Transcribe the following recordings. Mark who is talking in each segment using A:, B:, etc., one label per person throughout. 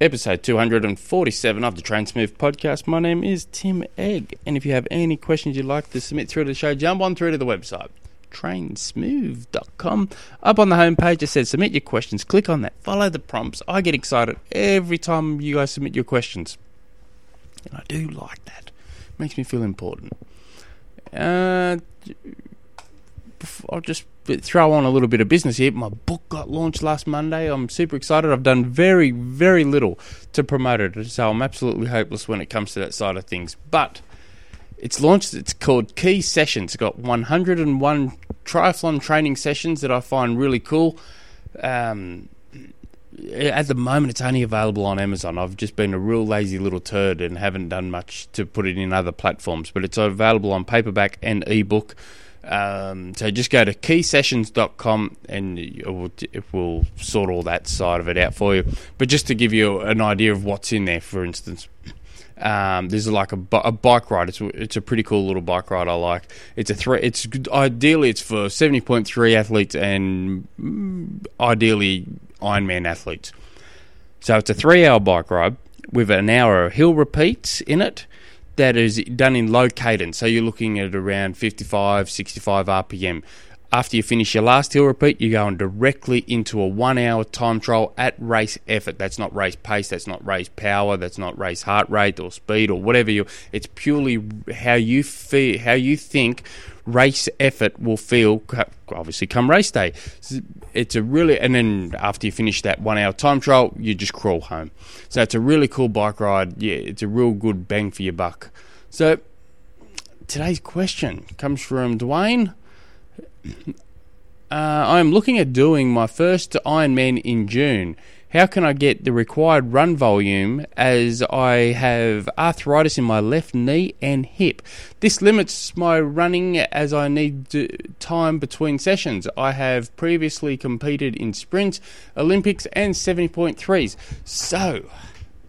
A: episode 247 of the Trainsmooth podcast. My name is Tim Egg, and if you have any questions you'd like to submit through to the show, jump on through to the website, trainsmooth.com. Up on the homepage, it says submit your questions. Click on that, follow the prompts. I get excited every time you guys submit your questions, and I do like that. makes me feel important. Uh, I'll just throw on a little bit of business here. My book got launched last Monday. I'm super excited. I've done very, very little to promote it, so I'm absolutely hopeless when it comes to that side of things. But it's launched. It's called Key Sessions. It's got 101 triathlon training sessions that I find really cool. Um, at the moment, it's only available on Amazon. I've just been a real lazy little turd and haven't done much to put it in other platforms, but it's available on paperback and ebook. Um, so just go to keysessions.com and it will, it will sort all that side of it out for you. But just to give you an idea of what's in there, for instance, um, there's like a, a, bike ride. It's it's a pretty cool little bike ride. I like. It's a three. It's ideally it's for seventy point three athletes and mm, ideally Ironman athletes. So it's a three hour bike ride with an hour of hill repeats in it that is done in low cadence. So you're looking at around 55, 65 RPM. After you finish your last hill repeat, you're going directly into a one hour time trial at race effort. That's not race pace, that's not race power, that's not race heart rate or speed or whatever you it's purely how you feel how you think race effort will feel obviously come race day. It's a really and then after you finish that one hour time trial, you just crawl home. So it's a really cool bike ride. Yeah, it's a real good bang for your buck. So today's question comes from Dwayne. Uh, I'm looking at doing my first Ironman in June. How can I get the required run volume as I have arthritis in my left knee and hip? This limits my running as I need time between sessions. I have previously competed in sprints, Olympics, and 70.3s. So,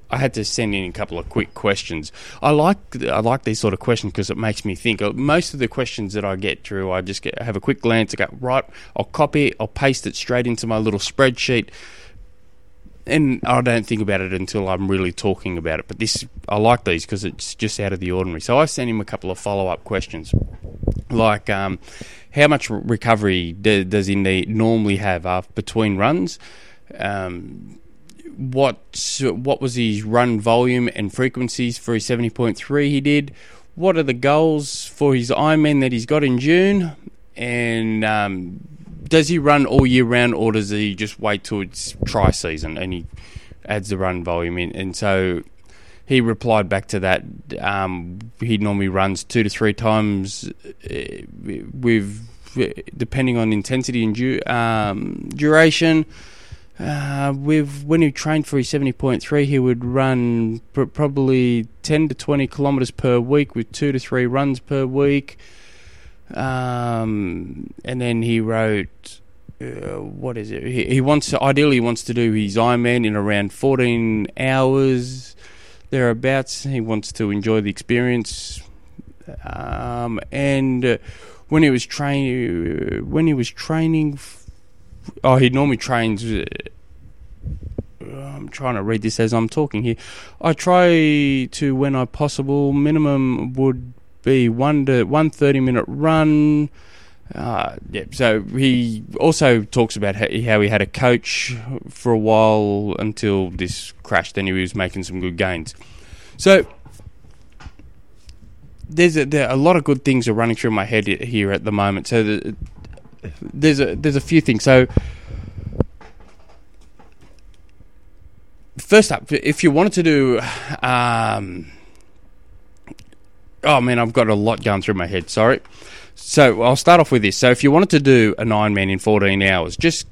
A: I had to send in a couple of quick questions. I like I like these sort of questions because it makes me think. Uh, most of the questions that I get through, I just get, have a quick glance. I go right. I'll copy it. I'll paste it straight into my little spreadsheet and I don't think about it until I'm really talking about it. But this, I like these because it's just out of the ordinary. So I sent him a couple of follow up questions, like um, how much recovery do, does he need, normally have between runs? Um, what what was his run volume and frequencies for his seventy point three he did? What are the goals for his Ironman that he's got in June? And um, does he run all year round, or does he just wait till it's tri season and he adds the run volume in? And so he replied back to that. Um, he normally runs two to three times uh, with depending on intensity and du- um, duration. Uh, with when he trained for his seventy point three, he would run pr- probably ten to twenty kilometers per week, with two to three runs per week. Um, and then he wrote, uh, what is it? He, he, wants to, ideally, he wants to do his Ironman in around 14 hours thereabouts. He wants to enjoy the experience. Um, and uh, when he was training, uh, when he was training, f- oh, he normally trains. Uh, I'm trying to read this as I'm talking here. I try to, when I possible, minimum would be one to one thirty minute run. Uh, yeah, so he also talks about how he had a coach for a while until this crash. Then he was making some good gains. So there's a, there a lot of good things are running through my head here at the moment. So the, there's a there's a few things. So first up, if you wanted to do um, Oh man, I've got a lot going through my head. Sorry. So I'll start off with this. So if you wanted to do a Ironman in 14 hours, just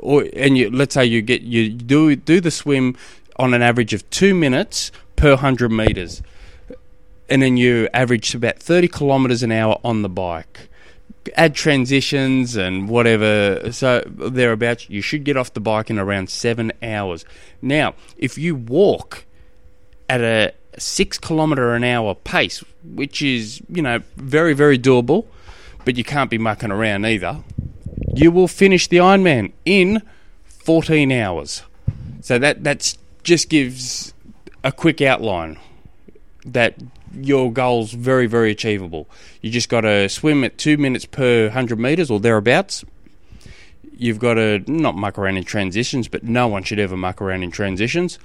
A: or, and you, let's say you get you do do the swim on an average of two minutes per 100 meters, and then you average about 30 kilometers an hour on the bike. Add transitions and whatever, so thereabouts, you should get off the bike in around seven hours. Now, if you walk at a six kilometre an hour pace, which is, you know, very, very doable, but you can't be mucking around either, you will finish the Ironman in 14 hours. So that that's just gives a quick outline that your goal's very, very achievable. You just got to swim at two minutes per 100 metres or thereabouts. You've got to not muck around in transitions, but no one should ever muck around in transitions.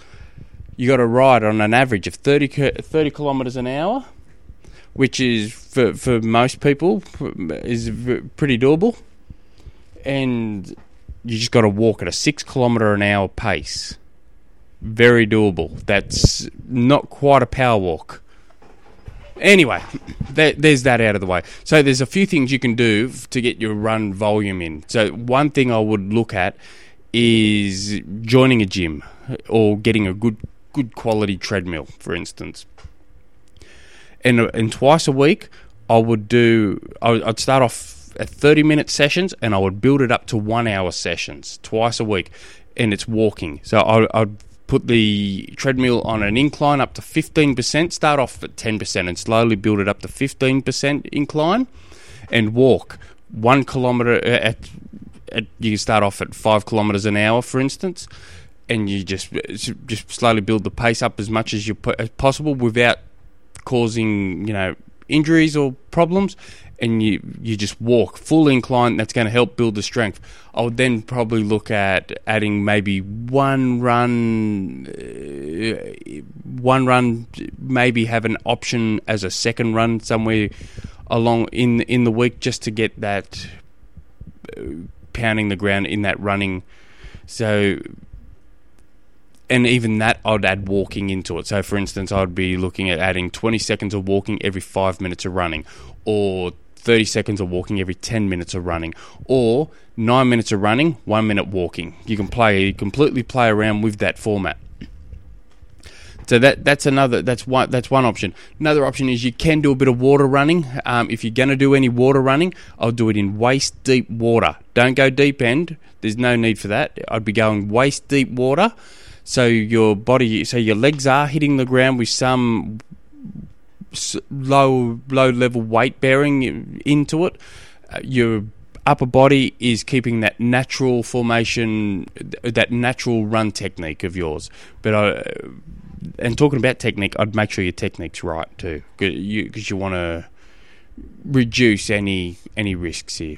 A: You got to ride on an average of 30, 30 kilometres an hour, which is for for most people is pretty doable. And you just got to walk at a six kilometre an hour pace. Very doable. That's not quite a power walk. Anyway, there's that out of the way. So there's a few things you can do to get your run volume in. So one thing I would look at is joining a gym or getting a good good quality treadmill, for instance. And and twice a week, I would do. I'd start off at 30 minute sessions, and I would build it up to one hour sessions twice a week, and it's walking. So I, I'd put the treadmill on an incline up to 15%, start off at 10% and slowly build it up to 15% incline and walk one kilometre uh, at, at, you start off at five kilometres an hour, for instance, and you just just slowly build the pace up as much as you as possible without causing you know injuries or problems, and you you just walk full incline. That's going to help build the strength. I would then probably look at adding maybe one run, uh, one run, maybe have an option as a second run somewhere along in in the week just to get that uh, pounding the ground in that running. So and even that I'd add walking into it. So, for instance, I'd be looking at adding 20 seconds of walking every five minutes of running, or 30 seconds of walking every 10 minutes of running, or nine minutes of running, one minute walking. You can play you completely play around with that format. So that that's another that's one that's one option. Another option is you can do a bit of water running. Um, if you're going to do any water running, I'll do it in waist deep water. Don't go deep end. There's no need for that. I'd be going waist deep water so your body, so your legs are hitting the ground with some low low level weight bearing into it. Uh, your upper body is keeping that natural formation, that natural run technique of yours. But I, uh, and talking about technique, I'd make sure your technique's right too, because you, you want to reduce any any risks here.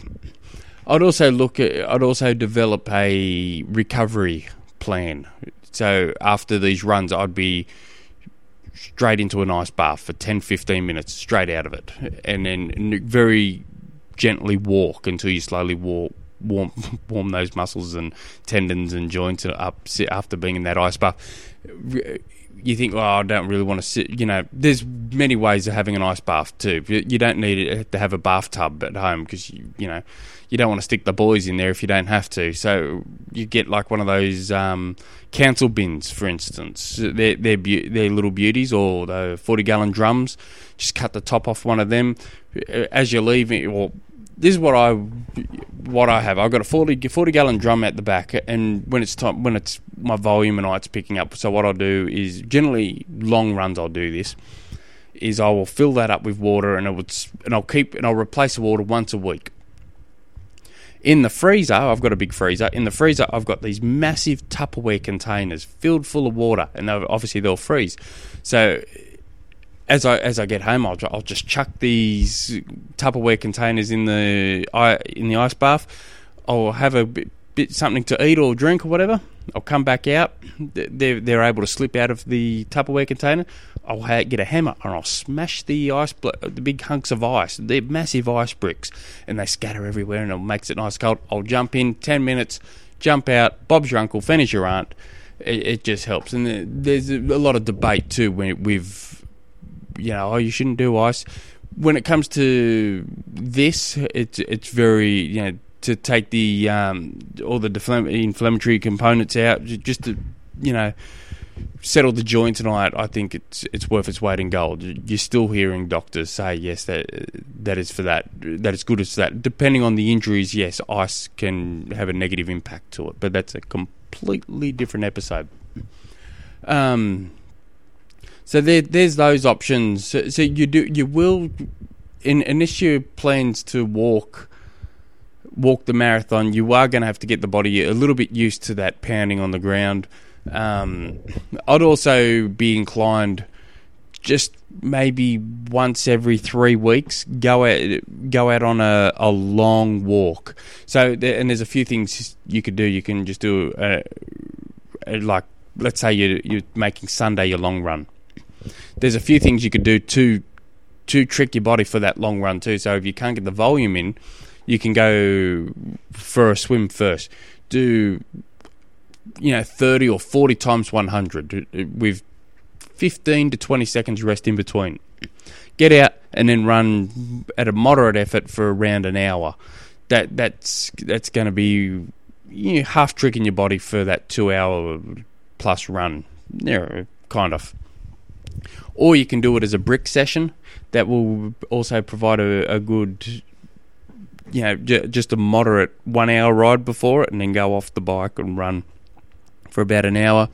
A: I'd also look at, I'd also develop a recovery plan. So after these runs, I'd be straight into an ice bath for 10 15 minutes, straight out of it, and then very gently walk until you slowly walk. Warm, warm those muscles and tendons and joints up after being in that ice bath you think, oh, I don't really want to sit. You know, there's many ways of having an ice bath too. You don't need to have a bathtub at home because you, you know, you don't want to stick the boys in there if you don't have to. So you get like one of those um, council bins, for instance. They're they're, be- they're little beauties, or the forty gallon drums. Just cut the top off one of them as you're leaving, or this is what I what I have. I've got a 40, 40 gallon drum at the back, and when it's time, when it's my volume and it's picking up. So what I'll do is generally long runs. I'll do this. Is I will fill that up with water, and it would, and I'll keep and I'll replace the water once a week. In the freezer, I've got a big freezer. In the freezer, I've got these massive Tupperware containers filled full of water, and obviously they'll freeze. So as I as I get home, I'll I'll just chuck these Tupperware containers in the in the ice bath. I'll have a bit, bit something to eat or drink or whatever. I'll come back out. They're they're able to slip out of the Tupperware container. I'll ha- get a hammer and I'll smash the ice the big hunks of ice. They're massive ice bricks, and they scatter everywhere, and it makes it nice cold. I'll jump in ten minutes, jump out. Bob's your uncle, Fenny's your aunt. It, it just helps, and there's a lot of debate too when, with you know, oh, you shouldn't do ice. When it comes to this, it's it's very you know to take the um, all the inflammatory components out, just to you know settle the joint tonight. I think it's it's worth its weight in gold. You're still hearing doctors say yes that that is for that that is good as that. Depending on the injuries, yes, ice can have a negative impact to it, but that's a completely different episode. Um, so there, there's those options. So, so, you do, you will, in unless your plans to walk, walk the marathon, you are going to have to get the body a little bit used to that pounding on the ground. Um, I'd also be inclined just maybe once every three weeks go out go out on a, a long walk. So there, and there's a few things you could do. You can just do a, a, like let's say you you're making Sunday your long run. There's a few things you could do to to trick your body for that long run too. So if you can't get the volume in, you can go for a swim first. Do you know 30 or 40 times 100 uh, uh, with 15 to 20 seconds rest in between. Get out and then run at a moderate effort for around an hour. That that's that's going to be you know, half tricking your body for that two hour plus run. Yeah, kind of. Or you can do it as a brick session. That will also provide a, a good, you know, j- just a moderate one hour ride before it, and then go off the bike and run for about an hour.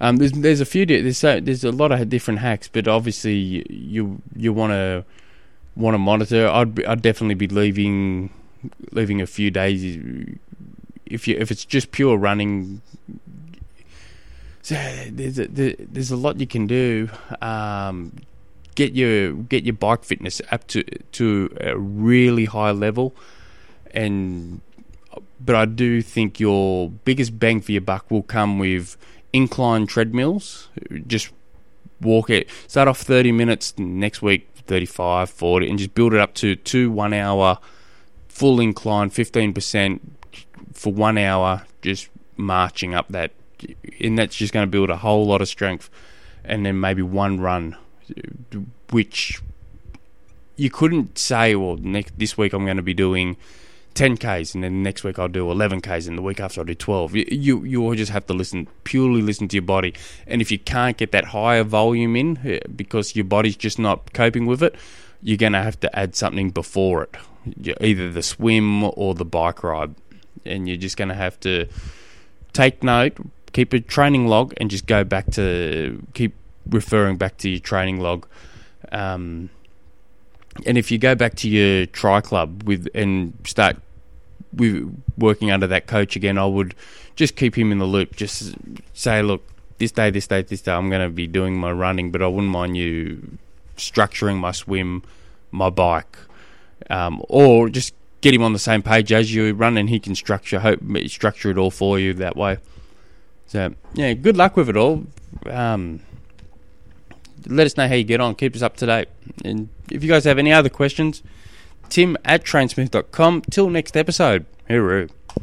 A: Um, there's there's a few there's so, there's a lot of different hacks, but obviously you you want to want to monitor. I'd be, I'd definitely be leaving leaving a few days if you if it's just pure running. So there's a, there's a lot you can do. Um, get your get your bike fitness up to to a really high level, and but I do think your biggest bang for your buck will come with incline treadmills. Just walk it. Start off 30 minutes next week, 35, 40, and just build it up to two one hour full incline, 15% for one hour, just marching up that. And that's just going to build a whole lot of strength. And then maybe one run, which you couldn't say, well, next, this week I'm going to be doing 10Ks and then next week I'll do 11Ks and the week after I'll do 12. You, you, you just have to listen, purely listen to your body. And if you can't get that higher volume in eh, because your body's just not coping with it, you're going to have to add something before it, either the swim or the bike ride. And you're just going to have to take note, keep a training log, and just go back to keep referring back to your training log. Um, and if you go back to your tri club with and start with working under that coach again, I would just keep him in the loop. Just say, look, this day, this day, this day, I'm going to be doing my running, but I wouldn't mind you structuring my swim, my bike, um, or just get him on the same page as you run, and he can structure hope structure it all for you that way. So yeah, good luck with it all. Um, let us know how you get on. Keep us up to date. And if you guys have any other questions, tim at trainsmooth.com. Till next episode. Hooroo.